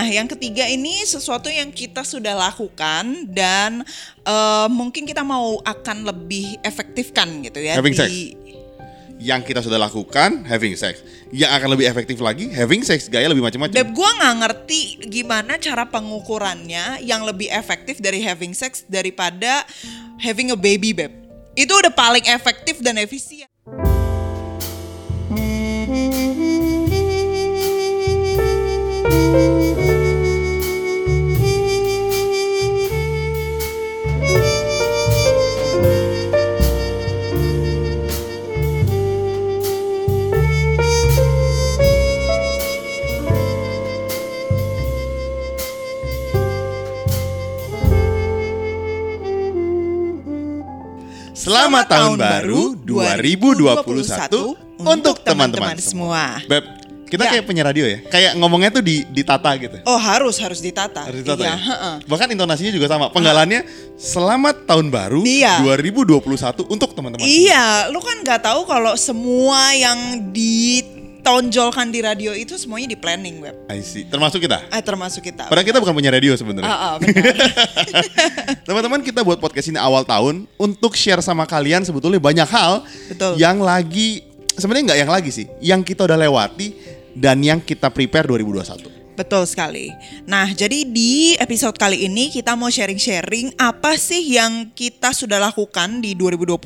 Nah, yang ketiga ini sesuatu yang kita sudah lakukan dan eh, mungkin kita mau akan lebih efektifkan gitu ya Having di sex. Yang kita sudah lakukan having sex. Yang akan lebih efektif lagi having sex gaya lebih macam-macam. Beb, gua nggak ngerti gimana cara pengukurannya yang lebih efektif dari having sex daripada having a baby, Beb. Itu udah paling efektif dan efisien. Selamat tahun baru 2021 untuk teman-teman semua. Beb, kita Ya. kayak penyiar radio ya. Kayak ngomongnya tuh di ditata gitu. Oh harus harus ditata. Harus ditata iya, ya? heeh. Bahkan intonasinya juga sama. Penggalannya Selamat tahun baru Iya. 2021 untuk teman-teman. semua. Iya, lu kan nggak tahu kalau semua yang ditonjolkan di radio itu semuanya di planning web. I see. Termasuk kita. Eh termasuk kita. Padahal kita bukan punya radio sebenarnya. Ah, ah, benar. Teman-teman kita buat podcast ini awal tahun untuk share sama kalian sebetulnya banyak hal Betul. yang lagi sebenarnya nggak yang lagi sih, yang kita udah lewati dan yang kita prepare 2021. Betul sekali. Nah, jadi di episode kali ini kita mau sharing-sharing apa sih yang kita sudah lakukan di 2020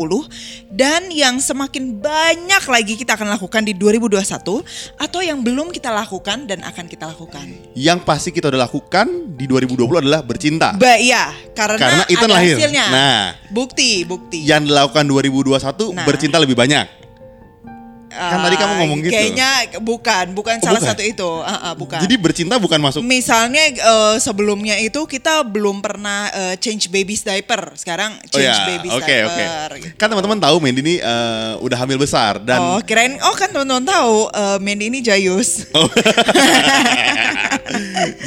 dan yang semakin banyak lagi kita akan lakukan di 2021 atau yang belum kita lakukan dan akan kita lakukan. Yang pasti kita udah lakukan di 2020 adalah bercinta. Ba iya, karena, Karena itu lahir. hasilnya. Nah. bukti, bukti. Yang dilakukan 2021 Nah. bercinta lebih banyak. Kan tadi kamu Ah, ngomong gitu. Kayaknya bukan, bukan Oh, salah bukan? satu itu. Ah, ah, bukan. Jadi bercinta bukan masuk Misalnya eh, sebelumnya itu kita belum pernah eh, change baby's diaper. Sekarang Oh change ya, baby's oke oke. diaper. gitu. Kan teman-teman tahu Mandy ini eh, udah hamil besar dan oh, kirain oh kan teman-teman tahu eh, Mandy ini Jayus. Oh.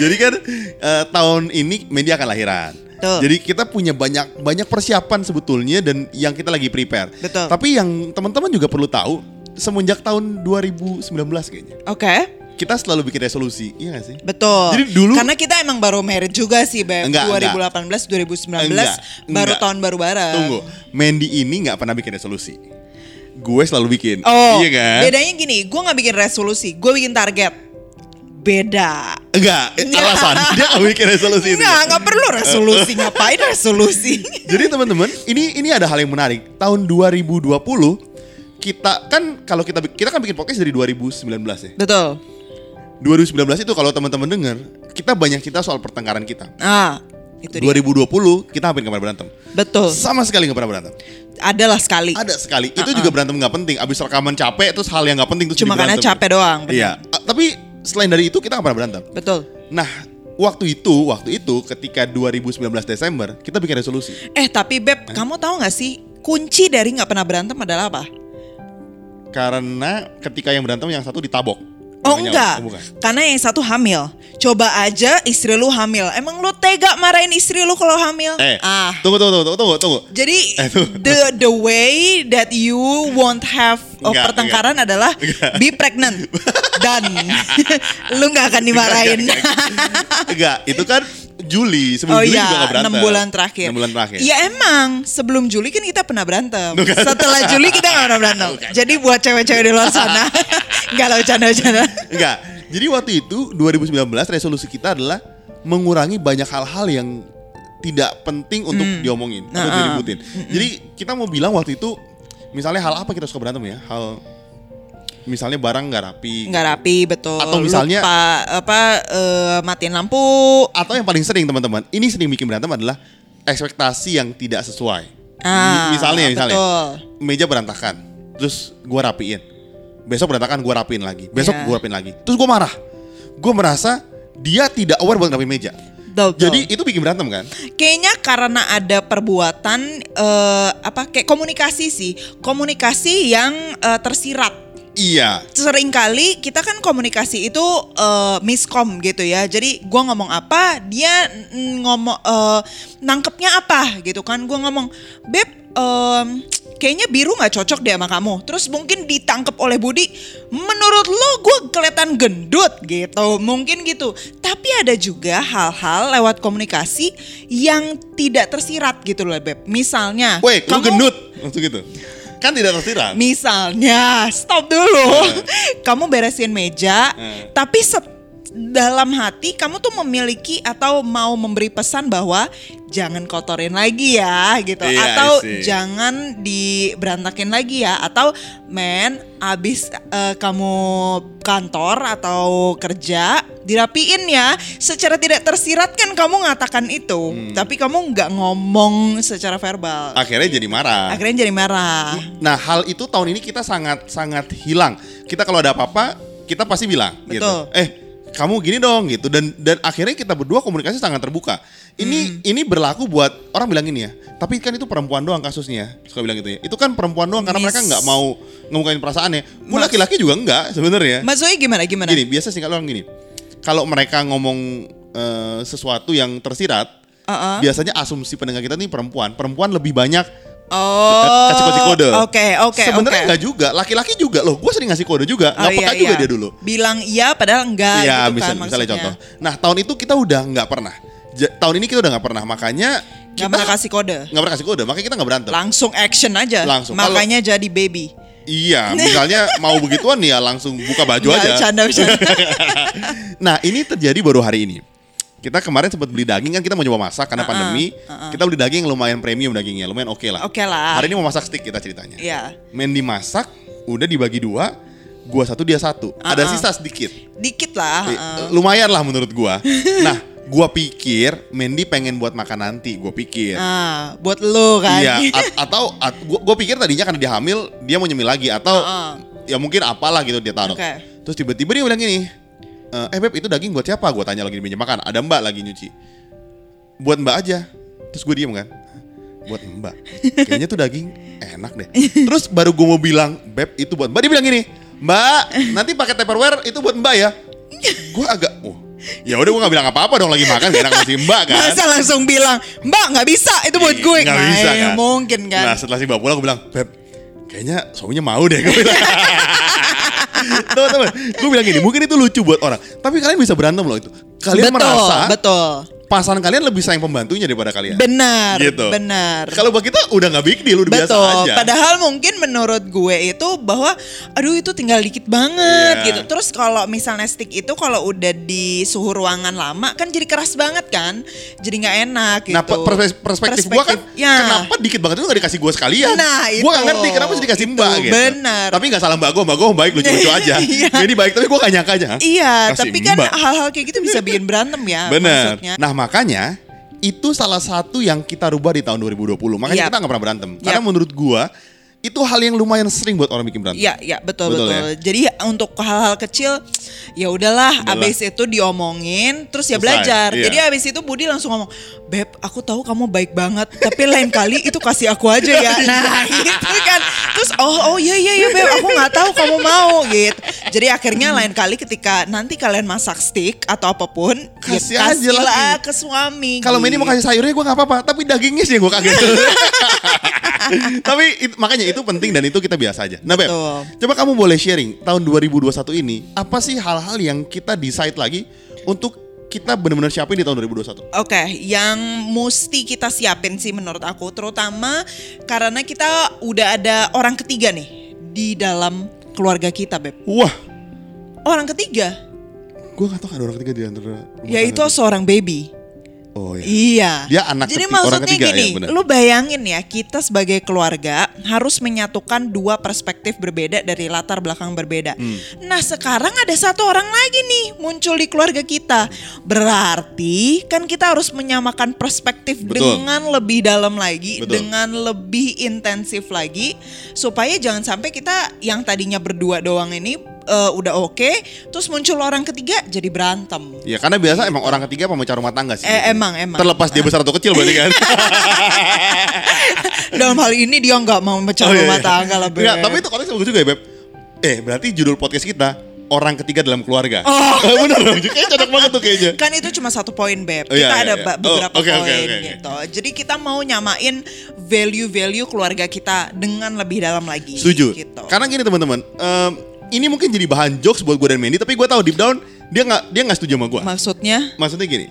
Jadi kan eh, tahun ini Mandy akan lahiran. Betul. Jadi kita punya banyak banyak persiapan sebetulnya dan yang kita lagi prepare. Betul. Tapi yang teman-teman juga perlu tahu semenjak tahun 2019 kayaknya Oke, kita selalu bikin resolusi, iya gak sih? betul. Jadi dulu- karena kita emang baru married juga sih, Beb. Enggak, 2018, 2019 Enggak, baru enggak. tahun baru bareng. Tunggu, Mandy ini nggak pernah bikin resolusi. Gue selalu bikin. Oh, iya kan? bedanya gini, gue nggak bikin resolusi, gue bikin target. Beda. Enggak, eh, alasan dia nggak bikin resolusi itu. Enggak, enggak perlu resolusi. Ngapain resolusi? Jadi teman-teman, ini ini ada hal yang menarik. Tahun 2020 kita kan kalau kita kita kan bikin podcast dari 2019 ya. Betul. 2019 itu kalau teman-teman dengar, kita banyak cerita soal pertengkaran kita. Ah, itu dia. 2020 kita hampir nggak pernah berantem. Betul. Sama sekali nggak pernah berantem. Adalah sekali. Ada sekali. Itu juga berantem nggak penting. Abis rekaman capek terus hal yang nggak penting terus Cuma karena capek doang. Iya. Ah, Tapi selain dari itu kita nggak pernah berantem. Betul. Nah, waktu itu, waktu itu ketika 2019 Desember kita bikin resolusi. Eh tapi Beb, kamu tahu nggak sih kunci dari nggak pernah berantem adalah apa? Karena ketika yang berantem yang satu ditabok. Oh Namanya- enggak, oh, bukan. karena yang satu hamil. Coba aja istri lu hamil. Emang lu tega marahin istri lu kalau hamil? Eh, ah. tunggu, tunggu, tunggu, tunggu, tunggu. Jadi Eh, tuh. the the way that you won't have uh, Enggak, pertengkaran adalah Enggak. be pregnant dan lu nggak akan dimarahin. Enggak, itu kan Juli, sebelum Oh Juli juga iya, gak berantem. 6 bulan terakhir. 6 bulan terakhir. Ya emang, sebelum Juli kan kita pernah berantem. Bukan. Setelah Juli kita gak pernah berantem. Jadi buat cewek-cewek di luar sana, gak lah bercanda-bercanda. Enggak. Jadi waktu itu 2019 resolusi kita adalah mengurangi banyak hal-hal yang tidak penting untuk diomongin atau Hmm. Nah, ah. diributin. Jadi kita mau bilang waktu itu misalnya hal apa kita suka berantem ya? Hal misalnya barang nggak rapi. Nggak rapi, betul. Atau misalnya- Lupa, apa, eh, matiin lampu. Atau yang paling sering teman-teman, ini sering bikin berantem adalah ekspektasi yang tidak sesuai. Ah, Mi- misalnya, misalnya betul. meja berantakan, terus gua rapiin. Besok berantakan gua rapiin lagi. Besok Iya. gua rapiin lagi. Terus gua marah. Gua merasa dia tidak aware buat rapiin meja. Betul, betul. Jadi itu bikin berantem kan? Kayaknya karena ada perbuatan eh, apa kayak komunikasi sih, komunikasi yang eh, tersirat. Iya. Seringkali kita kan komunikasi itu eh, miskom gitu ya. Jadi gua ngomong apa, dia ngomong eh, nangkepnya apa gitu kan. Gua ngomong, "Beb, em, kayaknya biru nggak cocok deh sama kamu. Terus mungkin ditangkap oleh Budi, menurut lo gue kelihatan gendut gitu, mungkin gitu. Tapi ada juga hal-hal lewat komunikasi yang tidak tersirat gitu loh Beb. Misalnya, Weh, lu gendut maksud gitu. Kan tidak tersirat. Misalnya, stop dulu. kamu beresin meja, Eh. tapi set- dalam hati kamu tuh memiliki atau mau memberi pesan bahwa jangan kotorin lagi ya gitu Iya, atau jangan diberantakin lagi ya atau men abis eh, kamu kantor atau kerja dirapiin ya secara tidak tersirat kan kamu ngatakan itu Hmm. tapi kamu nggak ngomong secara verbal Akhirnya jadi marah. akhirnya jadi marah Nah, hal itu tahun ini kita sangat sangat hilang. Kita kalau ada apa-apa, kita pasti bilang gitu. Betul. Eh, kamu gini dong gitu dan dan akhirnya kita berdua komunikasi sangat terbuka. Ini ini berlaku buat orang bilang ini ya. Tapi kan itu perempuan doang kasusnya. Suka bilang gitu ya. Itu kan perempuan doang karena Miss- mereka nggak mau ngemukain perasaannya. Gue Mas- laki-laki juga enggak sebenarnya. Mas Zoe gimana gimana Gini, biasa sih kalau orang gini. Kalau mereka ngomong eh, sesuatu yang tersirat, Uh-uh. biasanya asumsi pendengar kita nih perempuan. Perempuan lebih banyak Oh, kasih kasih kode. Oke, oke, Sebenarnya oke. enggak juga, laki-laki juga loh. Gue sering ngasih kode juga, Oh, nggak iya, juga iya. dia dulu. Bilang iya padahal enggak Iya, gitu misal, kan misalnya contoh. Nah, tahun itu kita udah nggak pernah. Ja- tahun ini kita udah nggak pernah, makanya Nggak kita pernah kasih kode. nggak pernah kasih kode, makanya kita nggak berantem. Langsung action aja. Langsung. Makanya jadi baby. Iya, misalnya mau begituan ya langsung buka baju Nggak, aja. bercanda, bercanda. Nah, ini terjadi baru hari ini. Kita kemarin sempat beli daging kan kita mau coba masak karena Uh-uh, pandemi. uh-uh. Kita beli daging yang lumayan premium dagingnya, lumayan oke lah. Oke lah. Hari ini mau masak steak kita ceritanya. Iya. Main dimasak, udah dibagi dua, gua satu dia satu. Ada Uh-uh. sisa sedikit. Dikit lah. Eh, uh. lumayan lah menurut gua. nah, gua pikir Mandy pengen buat makan nanti, gua pikir. Ah, buat lu kan. Iya, at- atau at- gua, gua pikir tadinya karena dia hamil, dia mau nyemil lagi atau Heeh. ya mungkin apalah gitu dia taruh. Oke. Terus tiba-tiba dia bilang gini, "Eh, eh beb itu daging buat siapa? Gua tanya lagi di meja makan. Ada mbak lagi nyuci. Buat mbak aja. Terus gue diem kan. Buat mbak. Kayaknya tuh daging enak deh. Terus baru gue mau bilang, beb itu buat mbak. Dia bilang gini, mbak nanti pakai tupperware itu buat mbak ya. Gue agak, oh ya udah gue gak bilang apa-apa dong lagi makan gak enak masih mbak kan. Masa langsung bilang, Mbak nggak bisa, itu buat gue. Nggak Nah, bisa ya kan. Mungkin kan. Nah setelah si mbak pulang gue bilang, beb kayaknya suaminya mau deh. Gue bilang. Teman-teman, gue bilang gini, mungkin itu lucu buat orang. Tapi kalian bisa berantem loh itu. Kalian betul, merasa betul. Pasangan kalian lebih sayang pembantunya daripada kalian. Benar, Gitu. benar. Kalau buat kita udah nggak big deal, udah biasa Betul. aja. Padahal mungkin menurut gue itu bahwa aduh itu tinggal dikit banget Iya. gitu. Terus kalau misalnya stick itu kalau udah di suhu ruangan lama kan jadi keras banget kan. Jadi nggak enak gitu. Nah, pe- pers- perspektif, gua kan, ya. kenapa dikit banget itu gak dikasih gua sekalian? Nah, Gua gak itu. ngerti kenapa sih dikasih Itu, mbak gitu. benar. Tapi gak salah mbak gua, mbak gua baik lucu-lucu aja. Iya. Jadi baik, tapi gua gak nyangka aja. Hah? Iya, Kasih tapi kan mbak. hal-hal kayak gitu bisa bikin berantem ya Bener. maksudnya. Nah makanya itu salah satu yang kita rubah di tahun 2020. Makanya Yap. kita gak pernah berantem. Karena Yap. menurut gua itu hal yang lumayan sering buat orang bikin berantem. Iya, iya betul Betul betul. ya? Jadi untuk hal-hal kecil ya udahlah abis itu diomongin terus ya Selesai, belajar. iya. Jadi abis itu Budi langsung ngomong, "Beb, aku tahu kamu baik banget, tapi lain kali itu kasih aku aja ya." Nah, gitu kan. Terus oh oh iya iya iya Beb, aku nggak tahu kamu mau gitu. Jadi akhirnya lain kali ketika nanti kalian masak steak atau apa pun, Kasih ya aja lagi. ke suami. Kalau Mandy mau gitu. kasih sayurnya gue nggak apa-apa, tapi dagingnya sih gue kaget. tapi it- makanya itu penting dan itu kita biasa aja. Nah Beb, Betul. coba kamu boleh sharing tahun 2021 ini apa sih hal-hal yang kita decide lagi untuk kita benar-benar siapin di tahun 2021? Oke, yang mesti kita siapin sih menurut aku, terutama karena kita udah ada orang ketiga nih di dalam keluarga kita, beb. Wah, Orang ketiga, gue gak tahu ada orang ketiga di antara. yaitu seorang baby. Oh iya. Iya. Dia anak Jadi keti- orang maksudnya ketiga, gini, ya, lu bayangin ya, kita sebagai keluarga harus menyatukan dua perspektif berbeda dari latar belakang berbeda. Hmm. Nah sekarang ada satu orang lagi nih muncul di keluarga kita. Berarti kan kita harus menyamakan perspektif Betul. dengan lebih dalam lagi, Betul. dengan lebih intensif lagi, supaya jangan sampai kita yang tadinya berdua doang ini eh, udah oke, terus muncul orang ketiga jadi berantem. Ya karena biasa emang orang ketiga pemecah rumah tangga sih. Eh, emang, emang. Terlepas dia besar atau kecil berarti kan. Dalam hal ini dia nggak mau memecah Oh, iya, rumah iya. tangga lah, Beb. Enggak, tapi itu konteksnya bagus juga ya, Beb. Eh, berarti judul podcast kita orang ketiga dalam keluarga. Oh. Bener dong, kayaknya cocok banget tuh kayaknya. Kan itu cuma satu poin, Beb. Oh, kita iya, iya, ada iya. Oh, beberapa oke, oke, poin oke, oke. gitu. Jadi kita mau nyamain value-value keluarga kita dengan lebih dalam lagi. Setuju. Gitu. Karena gini teman-teman, em, ini mungkin jadi bahan jokes buat gue dan Mandy, tapi gue tahu deep down dia nggak dia nggak setuju sama gue. Maksudnya? Maksudnya gini,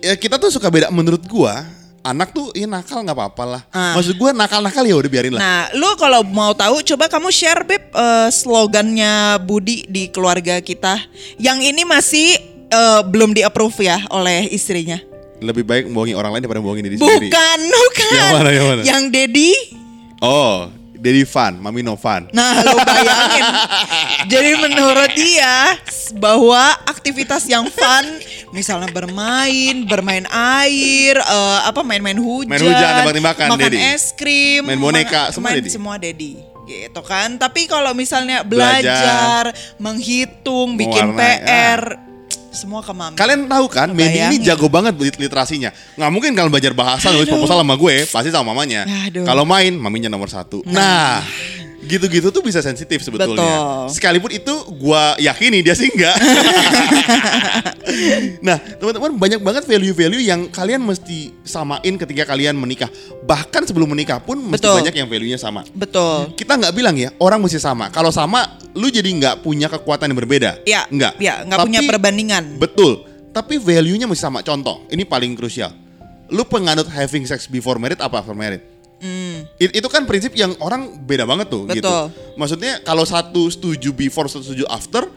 ya kita tuh suka beda menurut gue. Anak tuh ya nakal nggak apa-apa lah. Ah. Maksud gue nakal-nakal ya udah biarin lah. Nah, lu kalau mau tahu coba kamu share Beb eh, slogannya Budi di keluarga kita. Yang ini masih eh, belum di-approve ya oleh istrinya. Lebih baik membohongi orang lain daripada membohongi diri sendiri. Bukan, bukan. Yang mana, yang mana? Yang Dedi Oh, Daddy Fun, Mami No Fun. Nah, lu bayangin. Jadi menurut dia bahwa aktivitas yang fun, misalnya bermain, bermain air, eh, apa main-main hujan, Main hujan, makan Dedi. es krim, Main boneka, semua main Dedi. semua Dedi. Gitu kan. Tapi kalau misalnya Belajar. belajar, menghitung, bikin Mewarnai, PR, semua ke mami. Kalian tahu kan, Mandy ini jago banget lit- literasinya. Nggak mungkin kalian belajar bahasa nulis proposal sama gue, pasti sama mamanya. Kalau main, maminya nomor satu. Nah, gitu-gitu tuh bisa sensitif sebetulnya. Betul. Sekalipun itu gue yakini dia sih enggak. nah, teman-teman banyak banget value-value yang kalian mesti samain ketika kalian menikah. Bahkan sebelum menikah pun mesti Betul. banyak yang value-nya sama. Betul. Kita nggak bilang ya orang mesti sama. Kalau sama, lu jadi nggak punya kekuatan yang berbeda. Ya, nggak. Ya, nggak punya perbandingan. Betul. Tapi value-nya mesti sama. Contoh, ini paling krusial. Lu penganut having sex before married apa after married? Hmm, It- itu kan prinsip yang orang beda banget tuh gitu. Betul. Maksudnya kalau satu setuju before, satu setuju after,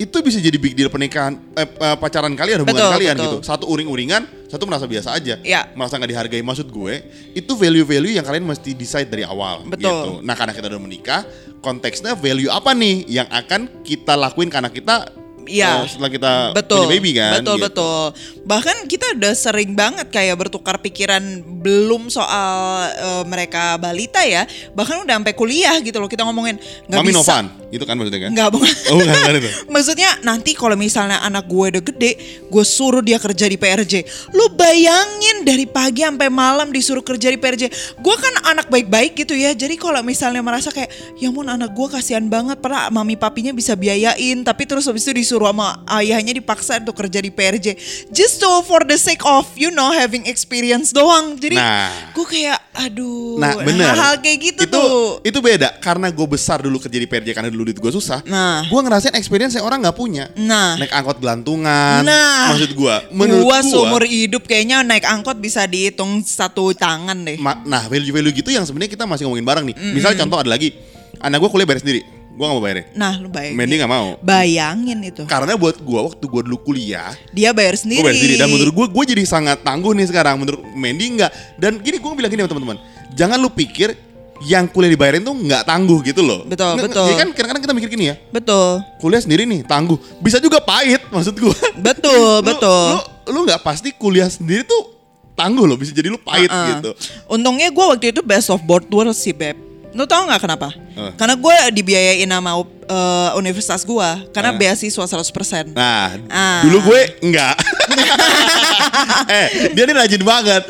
itu bisa jadi big deal pernikahan eh, eh, pacaran kalian, hubungan Betul, kalian betul. gitu. Satu uring-uringan, satu merasa biasa aja. Ya. Merasa nggak dihargai. Maksud gue, itu value-value yang kalian mesti decide dari awal Betul. gitu. Nah, karena kita udah menikah, konteksnya value apa nih yang akan kita lakuin karena kita Iya. eh, setelah kita betul. punya baby kan betul gitu. betul. Bahkan kita udah sering banget kayak bertukar pikiran belum soal eh, mereka balita ya. Bahkan udah sampai kuliah gitu loh kita ngomongin nggak Mami bisa. Novan, itu kan maksudnya kan? nggak bukan Oh, bukan, bukan itu. Maksudnya nanti kalau misalnya anak gue udah gede, gue suruh dia kerja di PRJ. Lu bayangin dari pagi sampai malam disuruh kerja di PRJ. Gue kan anak baik-baik gitu ya. Jadi kalau misalnya merasa kayak, ya ampun anak gue kasihan banget. Pernah mami papinya bisa biayain, tapi terus habis itu disuruh sama ayahnya dipaksa untuk kerja di PRJ. Just to for the sake of you know having experience doang. Jadi Nah. gue kayak, aduh, Nah bener hal-hal kayak gitu itu, tuh. Itu beda Karena gue besar dulu kerja di PRJ Karena dulu duit gue susah Nah. Gue ngerasain experience yang orang gak punya Nah. Naik angkot gelantungan Nah, Maksud gue Menurut gua gue seumur hidup kayaknya naik angkot bisa dihitung satu tangan deh. ma- Nah value-value gitu yang sebenarnya kita masih ngomongin bareng nih Misalnya contoh ada lagi Anak gue kuliah bayar sendiri Gue gak mau bayarin Nah, lu bayangin. Mandy gak mau Bayangin itu. Karena buat gue waktu gue dulu kuliah Dia bayar Gue sendiri. bayar sendiri Dan menurut gue Gue jadi sangat tangguh nih sekarang Menurut Mandy enggak Dan gini gue bilang gini sama teman-teman Jangan lu pikir yang kuliah dibayarin tuh nggak tangguh gitu loh. Betul, Nggak- betul. Jadi kan kadang-kadang kita mikir gini ya, Betul. kuliah sendiri nih tangguh bisa juga pahit maksud gua Betul, Lu- betul. lu lu nggak pasti kuliah sendiri tuh tangguh loh bisa jadi lu pahit Uh-uh. gitu Untungnya gue waktu itu best of both worlds sih, Beb. Lu tau gak kenapa? Uh. Karena gue dibiayain sama uh, universitas gue. Karena Uh. beasiswa 100%. nah Ah. dulu gue enggak eh dia nih rajin banget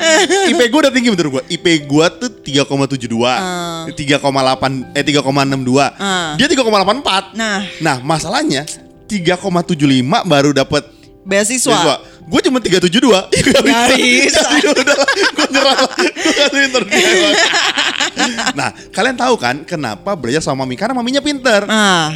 IP gue udah tinggi menurut gue IP gue tuh 3,72 Uh. 3,8 eh 3,62 Uh. dia 3,84 Nah. nah masalahnya 3,75 baru dapat Beasiswa. siswa gue cuma 372 Nggak bisa. Ya udah gue nyerah. Gue interview. Nah, kalian tahu kan kenapa belajar sama mami? Karena maminya pinter. Nah,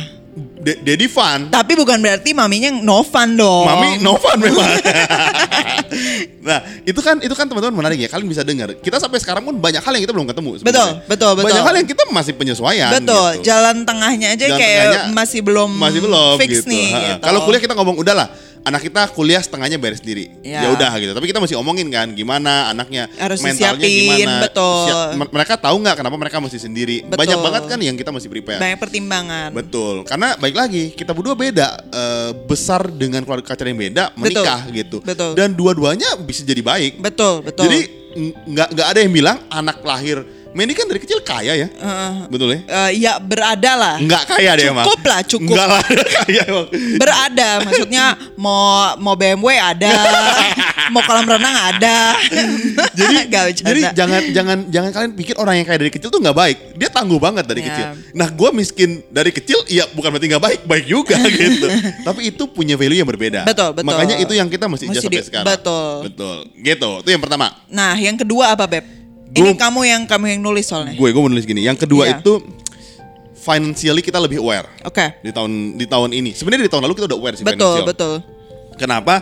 Daddy fun. tapi bukan berarti maminya no fun dong. Mami no fun memang. nah, itu kan itu kan teman-teman menarik ya. Kalian bisa dengar. Kita sampai sekarang pun banyak hal yang kita belum ketemu. Betul, betul, betul. Banyak hal yang kita masih penyesuaian. Betul, gitu. jalan tengahnya aja Jalan kayak tengahnya masih belum masih belum fix gitu. nih. Gitu. Kalau kuliah kita ngomong udahlah anak kita kuliah setengahnya bayar sendiri. Ya. Ya udah gitu. Tapi kita masih omongin kan gimana anaknya Harus mentalnya disiapin, gimana. betul. Siap- mereka tahu nggak kenapa mereka mesti sendiri. Betul. Banyak banget kan yang kita mesti prepare. banyak pertimbangan. Betul. Karena baik lagi kita berdua beda eh, besar dengan keluarga kacar yang beda menikah gitu. Betul. Dan dua-duanya bisa jadi baik. Betul, betul. Jadi ng- nggak nggak ada yang bilang anak lahir Mandy kan dari kecil kaya ya. Betul ya? Eh, ya berada lah. Enggak kaya deh emang. Cukup lah, cukup. Enggak lah, kaya emang. Berada, maksudnya mau mau BMW ada, mau kolam renang ada. jadi jadi jangan jangan jangan kalian pikir orang yang kaya dari kecil tuh nggak baik dia tangguh banget dari Ya. kecil nah gue miskin dari kecil ya bukan berarti nggak baik baik juga gitu tapi itu punya value yang berbeda Betul, betul. makanya itu yang kita mesti, Mesti adjust sampai di- sekarang betul. betul gitu itu yang pertama Nah, yang kedua apa beb? Ini Gua- kamu yang kamu yang nulis soalnya. gue gue menulis gini yang kedua Iya. itu financially kita lebih aware Oke. di tahun di tahun ini sebenarnya di tahun lalu kita udah aware sih Betul, financial. betul. Kenapa?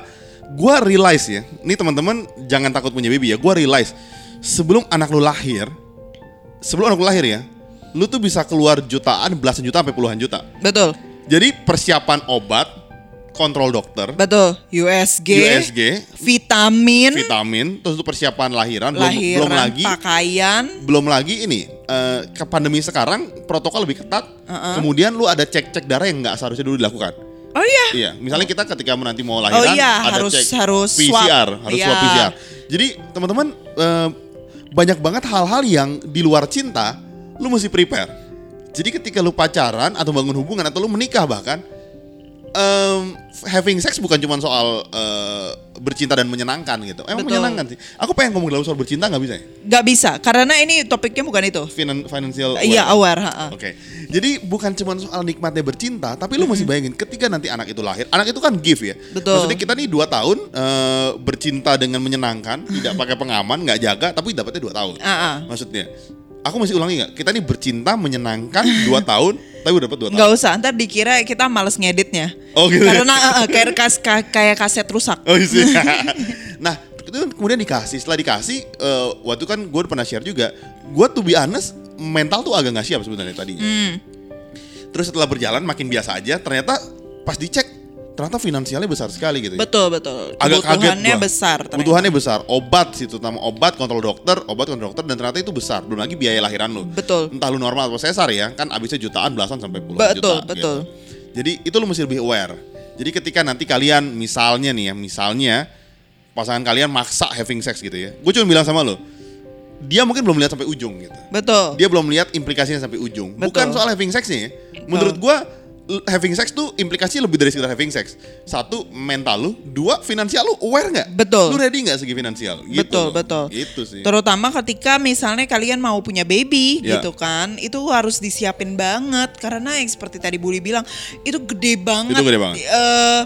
Gua realize ya. Ini teman-teman jangan takut punya baby ya. Gua realize sebelum anak lu lahir, sebelum anak lu lahir ya, lu tuh bisa keluar jutaan, belasan juta sampai puluhan juta. Betul. Jadi persiapan obat, kontrol dokter, Betul. USG, USG, vitamin, vitamin, terus itu persiapan lahiran, belum, lahiran, belum lagi pakaian. belum lagi ini eh, ke pandemi sekarang protokol lebih ketat. Kemudian lu ada cek-cek darah yang nggak seharusnya dulu dilakukan. Oh iya. Iya, misalnya kita ketika nanti mau lahiran Oh iya, ada harus- cek harus PCR, swab. harus Iya. swab PCR. Jadi teman-teman eh, banyak banget hal-hal yang di luar cinta lu mesti prepare. Jadi ketika lu pacaran atau bangun hubungan atau lu menikah bahkan em, having sex bukan cuma soal eh, bercinta dan menyenangkan gitu. Emang Betul. menyenangkan sih. Aku pengen ngomong dalam soal bercinta nggak bisa ya? Gak bisa, karena ini topiknya bukan itu. Finan- financial Iya, aware. aware. ha-ha. Oke, jadi bukan cuma soal nikmatnya bercinta, tapi lu mesti bayangin ketika nanti anak itu lahir, anak itu kan gift ya. Betul. Maksudnya kita nih dua tahun eh, bercinta dengan menyenangkan, tidak pakai pengaman, nggak jaga, tapi dapatnya dua tahun. Ah, ah. Maksudnya, aku mesti ulangi nggak? Kita nih bercinta menyenangkan dua tahun, tapi udah dapat dua tahun. Nggak usah, ntar dikira kita males ngeditnya. Oh, gitu ya? Karena eh, kayak, kas- ka- kayak kaset rusak. Oh iya. nah, itu kan kemudian dikasih. Setelah dikasih, eh, waktu kan gue pernah share juga, gue tuh be honest, mental tuh agak nggak siap sebenarnya tadinya. Hmm. Terus setelah berjalan makin biasa aja, ternyata pas dicek ternyata finansialnya besar sekali gitu ya. Betul, betul. Agak kaget Kebutuhannya gua. besar. ternyata. Kebutuhannya besar. Obat sih terutama obat kontrol dokter, obat kontrol dokter dan ternyata itu besar. Belum lagi biaya lahiran lu. Betul. Entah lu normal atau sesar ya, kan abisnya jutaan belasan sampai puluhan Betul, juta. betul. gitu. Jadi itu lu mesti lebih aware. Jadi ketika nanti kalian misalnya nih ya, misalnya pasangan kalian maksa having sex gitu ya. Gue cuma bilang sama lo, dia mungkin belum lihat sampai ujung gitu Betul. dia belum lihat implikasinya sampai ujung. Betul. Bukan soal having sexnya ya. Menurut gua l- having sex tuh implikasinya lebih dari sekedar having sex. Satu mental lu, dua finansial lu aware nggak? Betul. Lu ready nggak segi finansial? Gitu betul, loh. betul. Gitu sih. Terutama ketika misalnya kalian mau punya baby Ya. gitu kan, itu harus disiapin banget karena yang seperti tadi Buli bilang itu gede banget. Itu gede banget. Eh,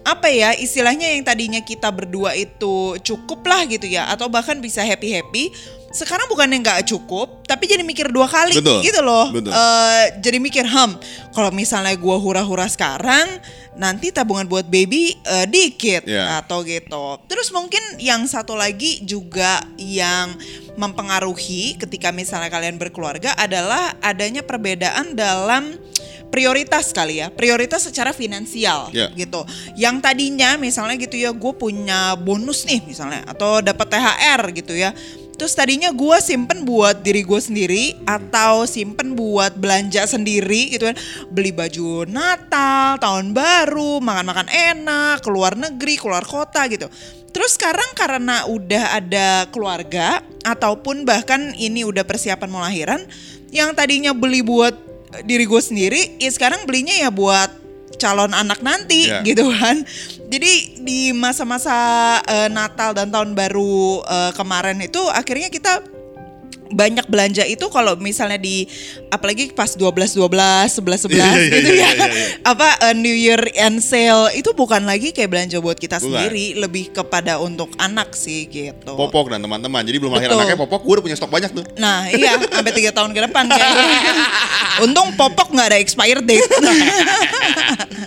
apa ya istilahnya yang tadinya kita berdua itu cukup lah gitu ya atau bahkan bisa happy happy sekarang bukannya nggak cukup tapi jadi mikir dua kali Betul, gitu loh betul. Eh, jadi mikir ham kalau misalnya gua hura-hura sekarang nanti tabungan buat baby eh, dikit Ya. atau gitu. Terus mungkin yang satu lagi juga yang mempengaruhi ketika misalnya kalian berkeluarga adalah adanya perbedaan dalam prioritas kali ya, prioritas secara finansial Ya. gitu. Yang tadinya misalnya gitu ya, gue punya bonus nih misalnya atau dapat THR gitu ya. Terus tadinya gue simpen buat diri gue sendiri atau simpen buat belanja sendiri gitu kan. Beli baju Natal, tahun baru, makan-makan enak, keluar negeri, keluar kota gitu. Terus sekarang karena udah ada keluarga ataupun bahkan ini udah persiapan mau lahiran, yang tadinya beli buat diri gue sendiri, ya sekarang belinya ya buat calon anak nanti Ya. gitu kan. Jadi di masa-masa eh, Natal dan tahun baru eh, kemarin itu akhirnya kita banyak belanja itu kalau misalnya di apalagi pas 12 12 11 11 Iya, iya, gitu iya, ya. iya, iya. Apa eh, New Year end sale itu bukan lagi kayak belanja buat kita Bukan. sendiri, lebih kepada untuk anak sih gitu. Popok dan teman-teman. Jadi belum lahir Betul. anaknya Popok, gue udah punya stok banyak tuh. Nah iya sampai tiga tahun ke depan kayaknya. Untung popok nggak ada expired date.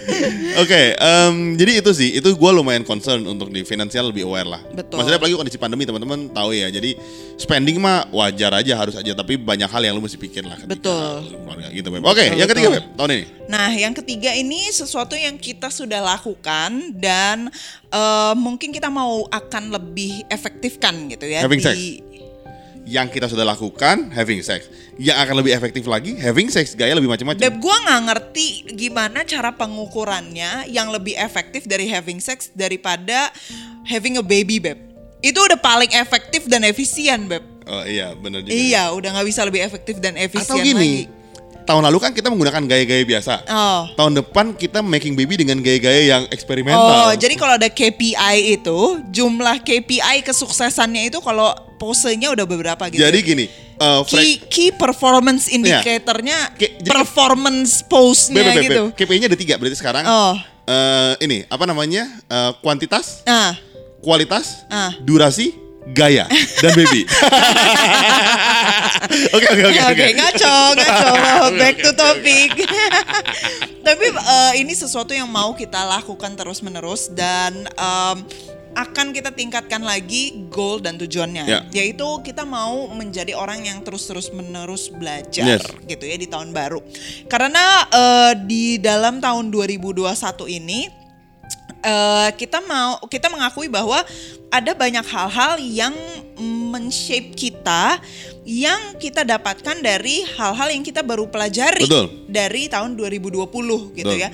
Oke, em, jadi itu sih, itu gue lumayan concern untuk di finansial lebih aware lah. Betul. Maksudnya apalagi kondisi pandemi teman-teman tahu ya. Jadi spending mah wajar aja harus aja, tapi banyak hal yang lu mesti pikir lah. Betul. keluarga gitu. Oke, Betul, yang ketiga, betul. Beb, tahun ini. Nah, yang ketiga ini sesuatu yang kita sudah lakukan dan eh, mungkin kita mau akan lebih efektifkan gitu ya Having di sex. Yang kita sudah lakukan having sex. Yang akan lebih efektif lagi having sex gaya lebih macam-macam. Beb, gua nggak ngerti gimana cara pengukurannya yang lebih efektif dari having sex daripada having a baby, Beb. Itu udah paling efektif dan efisien, Beb. Oh iya, bener juga. Iya, udah nggak bisa lebih efektif dan efisien Atau gini, lagi. Tahun lalu kan kita menggunakan gaya-gaya biasa. Oh. Tahun depan kita making baby dengan gaya-gaya yang Oh, eksperimental. jadi kalau ada KPI itu, jumlah KPI kesuksesannya itu kalau posenya udah beberapa gitu. Jadi gini, uh, key, key performance indicatornya, Ki- jadi- performance pose-nya Beb, beb, beb, gitu. KPI-nya ada tiga berarti sekarang. Oh, Eh, ini apa namanya? Eh, kuantitas, ah, kualitas, Ah. durasi, gaya, dan baby. Oke oke oke Oke, ngaco, ngaco. Back to topic. Tapi eh, ini sesuatu yang mau kita lakukan terus-menerus dan em, akan kita tingkatkan lagi goal dan tujuannya, Ya. yaitu kita mau menjadi orang yang terus-terus menerus belajar, Yes. gitu ya di tahun baru. Karena eh, di dalam tahun 2021 ini eh, kita mau kita mengakui bahwa ada banyak hal-hal yang men-shape kita yang kita dapatkan dari hal-hal yang kita baru pelajari Betul. dari tahun 2020 gitu Betul. ya.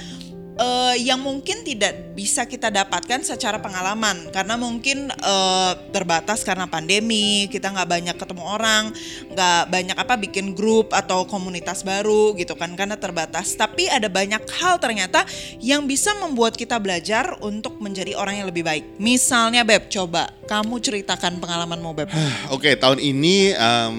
Eh, yang mungkin tidak bisa kita dapatkan secara pengalaman karena mungkin eh, terbatas karena pandemi kita nggak banyak ketemu orang nggak banyak apa bikin grup atau komunitas baru gitu kan karena terbatas tapi ada banyak hal ternyata yang bisa membuat kita belajar untuk menjadi orang yang lebih baik misalnya beb coba kamu ceritakan pengalamanmu beb Oke, tahun ini em,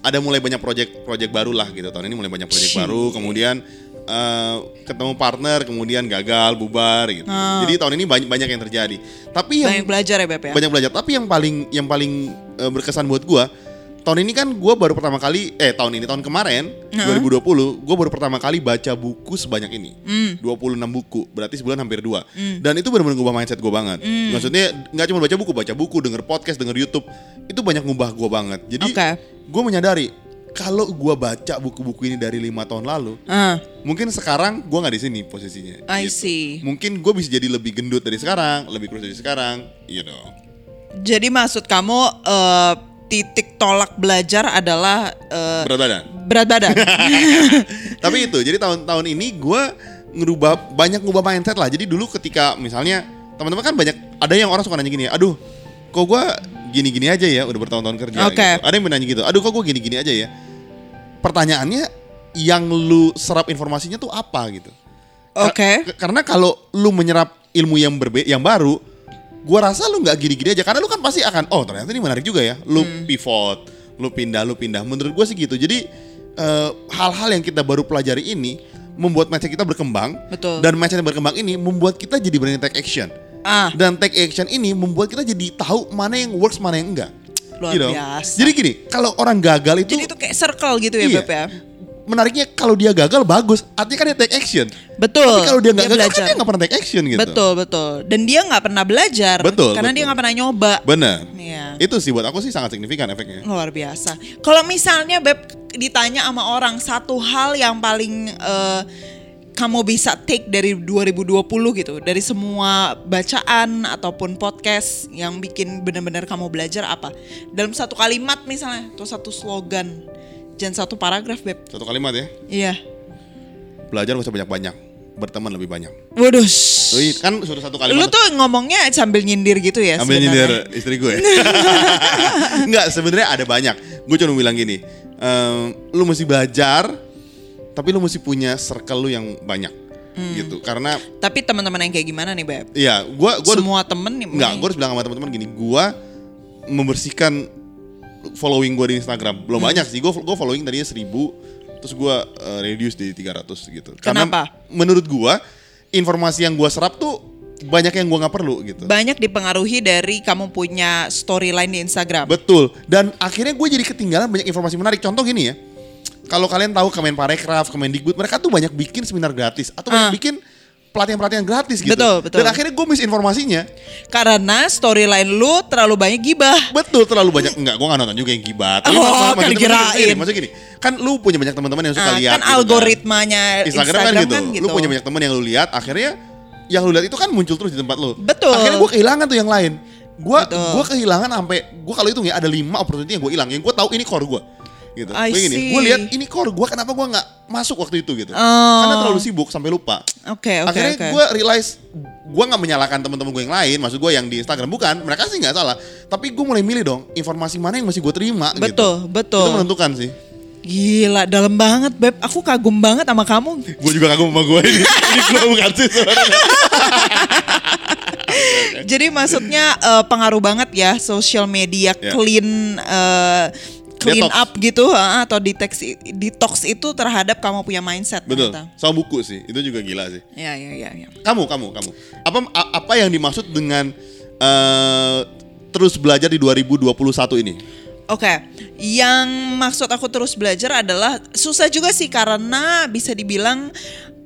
ada mulai banyak project-project baru lah gitu. Tahun ini mulai banyak project Cih. baru, kemudian eh, ketemu partner, kemudian gagal, bubar gitu. Ah. Jadi tahun ini banyak banyak yang terjadi. Tapi yang banyak belajar ya beb ya banyak belajar. Tapi yang paling yang paling eh, berkesan buat gua tahun ini kan gua baru pertama kali eh tahun ini tahun kemarin 2020 gua baru pertama kali baca buku sebanyak ini. Hmm. 26 buku, berarti sebulan hampir dua. Dan itu benar-benar ngubah mindset gua banget. Hmm. Maksudnya nggak cuma baca buku, baca buku, denger podcast, denger YouTube, itu banyak ngubah gua banget. Jadi Oke. gua menyadari kalau gua baca buku-buku ini dari lima tahun lalu, Ah, mungkin sekarang gua nggak di sini posisinya. I gitu. see. Mungkin gue bisa jadi lebih gendut dari sekarang, lebih kurus dari sekarang, you know. jadi maksud kamu eh, titik tolak belajar adalah eh, Berat badan. berat badan Tapi itu, jadi tahun-tahun ini gue ngerubah banyak ngubah mindset lah. Jadi dulu ketika misalnya teman-teman kan banyak ada yang orang suka nanya gini, aduh, kok gue gini-gini aja ya, udah bertahun-tahun kerja. Oke. gitu. Ada yang menanya gitu, aduh kok gue gini-gini aja ya. Pertanyaannya, yang lu serap informasinya tuh apa gitu? Oke. k- karena kalau lu menyerap ilmu yang berbe yang baru, gua rasa lu nggak gini-gini aja. Karena lu kan pasti akan, oh ternyata ini menarik juga ya. Lu Hmm. pivot, lu pindah, lu pindah. Menurut gua sih gitu. Jadi eh, hal-hal yang kita baru pelajari ini membuat mindset kita berkembang. Betul. Dan mindset yang berkembang ini membuat kita jadi berani take action. Ah Dan take action ini membuat kita jadi tahu mana yang works, mana yang enggak. Luar You know? biasa. Jadi gini, kalau orang gagal itu jadi itu kayak circle gitu ya Iya. beb ya menariknya kalau dia gagal bagus, artinya kan dia take action. betul Tapi kalau dia nggak gagal belajar kan dia nggak pernah take action gitu. betul betul dan dia nggak pernah belajar Betul, karena dia betul. nggak pernah nyoba Bener. Iya. Itu sih buat aku sih sangat signifikan efeknya. luar biasa kalau misalnya beb ditanya sama orang satu hal yang paling eh, kamu bisa take dari 2020 gitu dari semua bacaan ataupun podcast yang bikin benar-benar kamu belajar apa dalam satu kalimat misalnya atau satu slogan jangan satu paragraf beb Satu kalimat ya. iya Belajar gak usah banyak-banyak. Berteman lebih banyak. waduh kan sudah satu kalimat. lu tuh ngomongnya sambil nyindir gitu ya ambil sebenarnya? nyindir istri gue. Enggak, sebenarnya ada banyak. Gue cuma bilang gini, ehm, lu mesti belajar, tapi lu mesti punya circle lu yang banyak. Hmm. Gitu. Karena Tapi teman-teman yang kayak gimana nih beb? iya, gua gua Semua temen nih. Enggak, gue harus bilang sama teman-teman gini, gua membersihkan following gue di Instagram. Belum Hmm. banyak sih, gue gue following tadinya 1000 terus gua uh, reduce di 300 gitu. Kenapa? Karena menurut gua informasi yang gua serap tuh banyak yang gua nggak perlu gitu. banyak dipengaruhi dari kamu punya storyline di Instagram. Betul. Dan akhirnya gue jadi ketinggalan banyak informasi menarik. Contoh gini ya. Kalau kalian tahu Kemenparekraf, Kemendikbud, mereka tuh banyak bikin seminar gratis atau banyak Ah. bikin pelatihan-pelatihan gratis gitu. Betul, betul. Dan akhirnya gue miss informasinya. Karena storyline lu terlalu banyak gibah. Betul terlalu banyak enggak gue gak nonton juga yang gibat. Tapi Oh, maksud- kan kirain. gini, Maksudnya gini, kan lu punya banyak teman-teman yang suka Ah, lihat kan gitu algoritmanya Instagram, kan, gitu. Lu punya banyak teman yang lu lihat, akhirnya yang lu lihat itu kan muncul terus di tempat lu. Betul. Akhirnya gue kehilangan tuh yang lain. Gue gua kehilangan sampai gue kalau hitung ya ada lima opportunity yang gue hilang. Yang gue tahu ini core gue. Gitu. I Gue gini, gue lihat ini core gue kenapa gue nggak masuk waktu itu gitu. Oh. Karena terlalu sibuk sampai lupa. Oke, oke, Akhirnya oke. gue realize gue nggak menyalahkan teman-teman gue yang lain, maksud gue yang di Instagram bukan, mereka sih nggak salah. Tapi gue mulai milih dong informasi mana yang masih gue terima. Betul, gitu. betul. Itu menentukan sih. Gila, dalam banget Beb. Aku kagum banget sama kamu. Gue juga kagum sama gue ini. ini gue bukan sih sebenarnya. Jadi maksudnya eh, pengaruh banget ya social media Ya. clean eh, clean Detox. up gitu atau detox detox itu terhadap kamu punya mindset Betul. ternyata. Sama buku sih, itu juga gila sih. Ya, ya, ya, ya. Kamu, kamu, kamu. Apa apa yang dimaksud dengan eh, terus belajar di 2021 ini? Oke, yang maksud aku terus belajar adalah susah juga sih karena bisa dibilang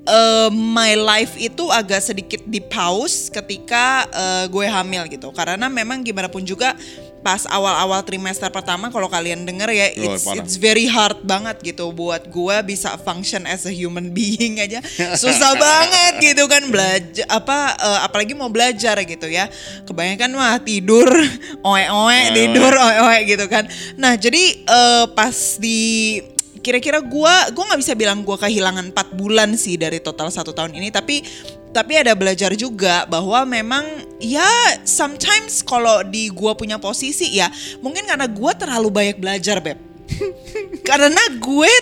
eh, my life itu agak sedikit di pause ketika eh, gue hamil gitu. Karena memang gimana pun juga pas awal-awal trimester pertama kalau kalian denger ya Oh, it's, parah. it's very hard banget gitu buat gue bisa function as a human being aja. Susah banget gitu kan belajar apa eh, apalagi mau belajar gitu ya. Kebanyakan mah tidur oe-oe tidur oe-oe gitu kan. Nah jadi eh, pas di kira-kira gua gua nggak bisa bilang gua kehilangan 4 bulan sih dari total satu tahun ini tapi tapi ada belajar juga bahwa memang ya sometimes kalau di gua punya posisi ya mungkin karena gua terlalu banyak belajar beb karena gue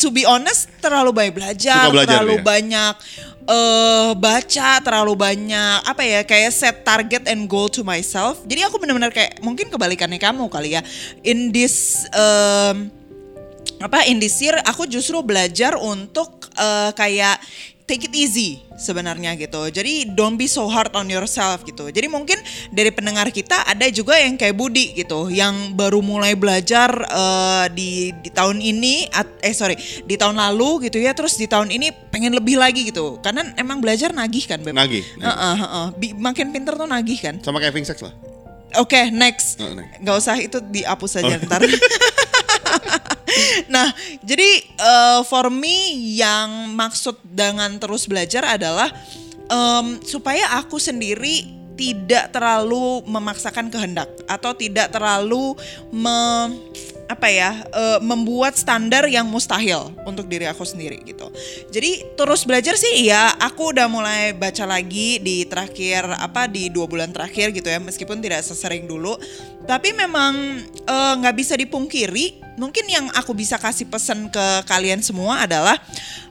to be honest terlalu banyak belajar, Suka belajar terlalu dia. banyak eh baca, terlalu banyak apa ya kayak set target and goal to myself. Jadi aku benar-benar kayak mungkin kebalikannya kamu kali ya. In this em, apa in this year aku justru belajar untuk eh, kayak take it easy sebenarnya gitu. Jadi don't be so hard on yourself gitu. Jadi mungkin dari pendengar kita ada juga yang kayak Budi gitu, yang baru mulai belajar eh, di di tahun ini, at- eh sorry di tahun lalu gitu ya, terus di tahun ini pengen lebih lagi gitu. Karena emang belajar nagih kan, Beb? Nagih, nagih. Heeh, heeh. Bi- makin pinter tuh nagih kan. Sama kayak having sex lah. Oke, next. Oh, next. Nggak usah itu dihapus saja ntar. nah, jadi eh, for me yang maksud dengan terus belajar adalah em, supaya aku sendiri tidak terlalu memaksakan kehendak atau tidak terlalu me, apa ya eh, membuat standar yang mustahil untuk diri aku sendiri gitu. Jadi terus belajar sih ya aku udah mulai baca lagi di terakhir apa di dua bulan terakhir gitu ya meskipun tidak sesering dulu. Tapi memang eh, nggak bisa dipungkiri mungkin yang aku bisa kasih pesan ke kalian semua adalah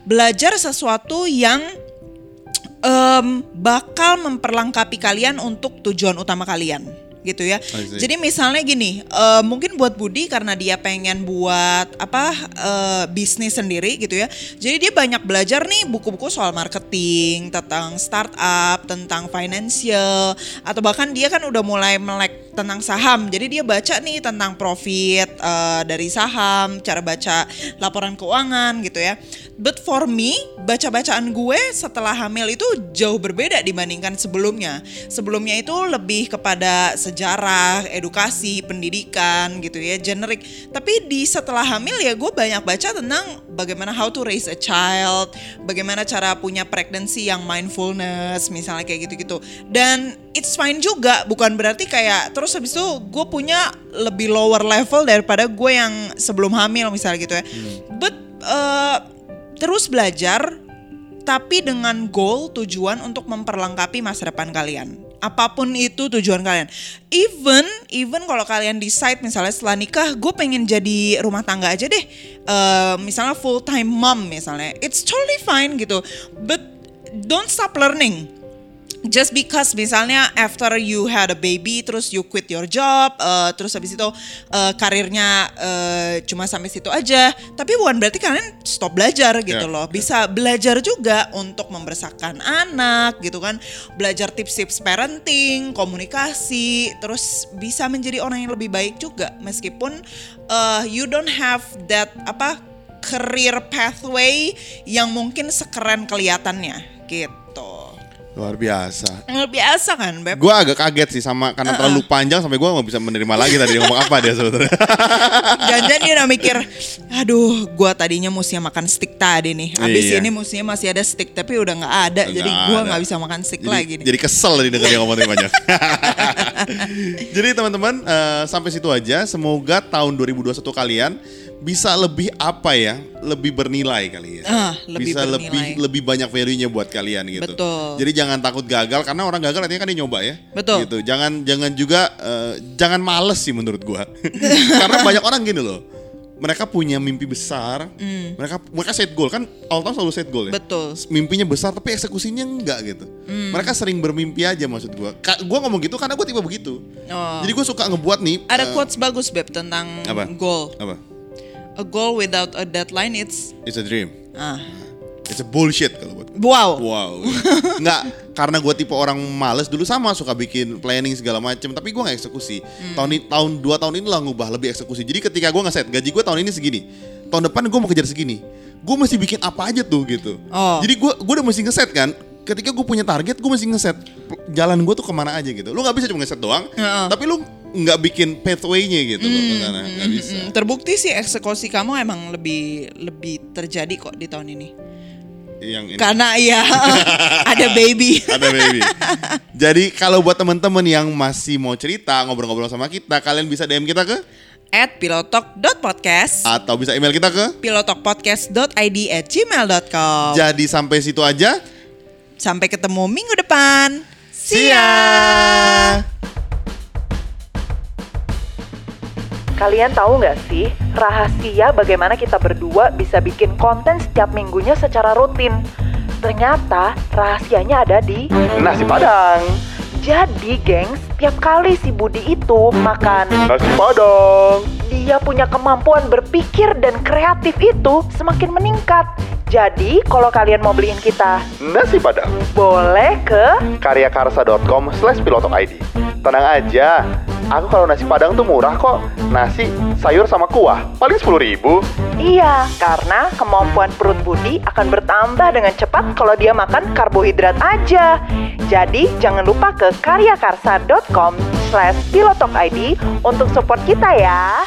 belajar sesuatu yang em, bakal memperlengkapi kalian untuk tujuan utama kalian gitu ya. Jadi misalnya gini, eh, mungkin buat Budi karena dia pengen buat apa eh, bisnis sendiri gitu ya. Jadi dia banyak belajar nih buku-buku soal marketing, tentang startup, tentang financial atau bahkan dia kan udah mulai melek tentang saham. Jadi dia baca nih tentang profit eh, dari saham, cara baca laporan keuangan gitu ya. But for me, baca-bacaan gue setelah hamil itu jauh berbeda dibandingkan sebelumnya. Sebelumnya itu lebih kepada sejarah, edukasi, pendidikan gitu ya, generik. Tapi di setelah hamil ya gue banyak baca tentang bagaimana how to raise a child, bagaimana cara punya pregnancy yang mindfulness, misalnya kayak gitu-gitu. Dan it's fine juga, bukan berarti kayak terus habis itu gue punya lebih lower level daripada gue yang sebelum hamil misalnya gitu ya. But uh, terus belajar tapi dengan goal tujuan untuk memperlengkapi masa depan kalian. Apa pun itu tujuan kalian. Even even kalau kalian decide misalnya setelah nikah gue pengen jadi rumah tangga aja deh. Eh, misalnya full time mom misalnya. It's totally fine gitu. But don't stop learning just because misalnya after you had a baby terus you quit your job eh, terus habis itu eh, karirnya eh, cuma sampai situ aja. Tapi bukan berarti kalian stop belajar gitu Ya, loh. bisa belajar juga untuk membesarkan anak gitu kan. Belajar tips-tips parenting komunikasi terus bisa menjadi orang yang lebih baik juga. Meskipun eh, you don't have that apa career pathway yang mungkin sekeren kelihatannya gitu Luar biasa. Luar biasa kan, Beb? Gue agak kaget sih sama karena terlalu panjang sampai gue nggak bisa menerima lagi tadi ngomong apa dia sebetulnya. Jangan dia udah mikir, aduh, gua tadinya mestinya makan steak tadi nih. Habis Iya. ini mestinya masih ada steak, tapi udah nggak ada. jadi Nggak gua ada. nggak bisa makan steak jadi, lagi nih. jadi kesel tadi denger dia ngomongin banyak. jadi teman-teman eh, sampai situ aja. Semoga tahun 2021 kalian bisa lebih apa ya? Lebih bernilai kali ya. Ah, lebih bisa bernilai. lebih lebih banyak value-nya buat kalian gitu. Betul. Jadi jangan takut gagal karena orang gagal artinya kan dia nyoba ya. Betul. Gitu. Jangan jangan juga eh, jangan males sih menurut gua. karena banyak orang gini loh. Mereka punya mimpi besar. Mereka mereka set goal kan all time selalu set goal ya. Betul. Mimpinya besar tapi eksekusinya enggak gitu. Mereka sering bermimpi aja maksud gua. Ka- gua ngomong gitu karena gua tipe begitu. Oh. Jadi gue suka ngebuat nih. Ada eh, quotes bagus beb tentang apa? goal. Apa? A goal without a deadline it's It's a dream. ah. It's a bullshit kalau buat. Wow. Wow. Nggak, karena gue tipe orang males dulu sama suka bikin planning segala macem, tapi gue nggak eksekusi. Hmm. Tahun ini, tahun dua tahun ini lah ngubah lebih eksekusi. Jadi ketika gue ngeset gaji gue tahun ini segini, tahun depan gue mau kejar segini, gue mesti bikin apa aja tuh gitu. Oh. Jadi gue gue udah mesti ngeset kan. Ketika gue punya target, gue mesti ngeset jalan gue tuh ke mana aja gitu. Lu nggak bisa cuma ngeset doang, Heeh. tapi lu nggak bikin pathway-nya gitu loh, ke sana. nggak bisa. Mm, terbukti sih eksekusi kamu emang lebih lebih terjadi kok di tahun ini. Yang ini. Karena ya ada baby. ada baby. Jadi kalau buat teman-teman yang masih mau cerita ngobrol-ngobrol sama kita, kalian bisa DM kita ke at pilotalk.podcast atau bisa email kita ke. pilotalkpodcast.id at gmail.com Jadi sampai situ aja. Sampai ketemu minggu depan. See ya. Kalian tahu nggak sih rahasia bagaimana kita berdua bisa bikin konten setiap minggunya secara rutin? Ternyata rahasianya ada di Nasi Padang. Jadi, gengs, tiap kali si Budi itu makan, Nasi Padang. dia punya kemampuan berpikir dan kreatif itu semakin meningkat. Jadi, kalau kalian mau beliin kita, Nasi Padang. boleh ke karyakarsa.com slash ID. Tenang aja, aku kalau nasi padang tuh murah kok. Nasi, sayur sama kuah, paling 10 ribu. Iya, karena kemampuan perut Budi akan bertambah dengan cepat kalau dia makan karbohidrat aja. Jadi, jangan lupa ke karyakarsa.com slash untuk support kita ya.